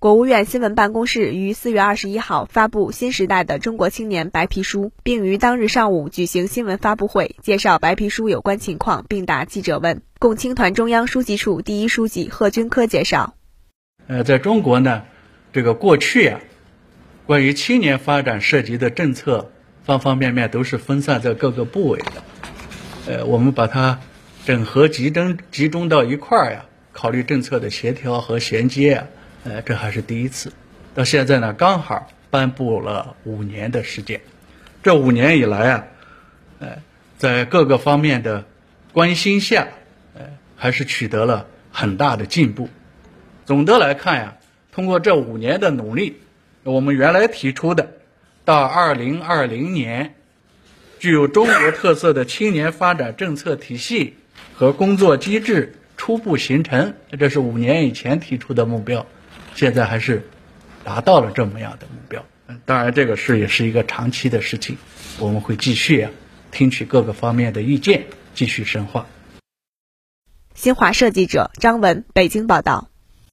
国务院新闻办公室于四月二十一号发布《新时代的中国青年白皮书》，并于当日上午举行新闻发布会，介绍白皮书有关情况，并答记者问。共青团中央书记处第一书记贺军科介绍：呃，在中国呢，这个过去啊，关于青年发展涉及的政策方方面面都是分散在各个部委的，呃，我们把它整合集中集中到一块儿呀，考虑政策的协调和衔接。呃，这还是第一次，到现在呢，刚好颁布了五年的时间。这五年以来啊，呃，在各个方面的关心下，呃，还是取得了很大的进步。总的来看呀，通过这五年的努力，我们原来提出的到二零二零年具有中国特色的青年发展政策体系和工作机制初步形成，这是五年以前提出的目标。现在还是达到了这么样的目标，当然这个事也是一个长期的事情，我们会继续啊，听取各个方面的意见，继续深化。新华社记者张文北京报道。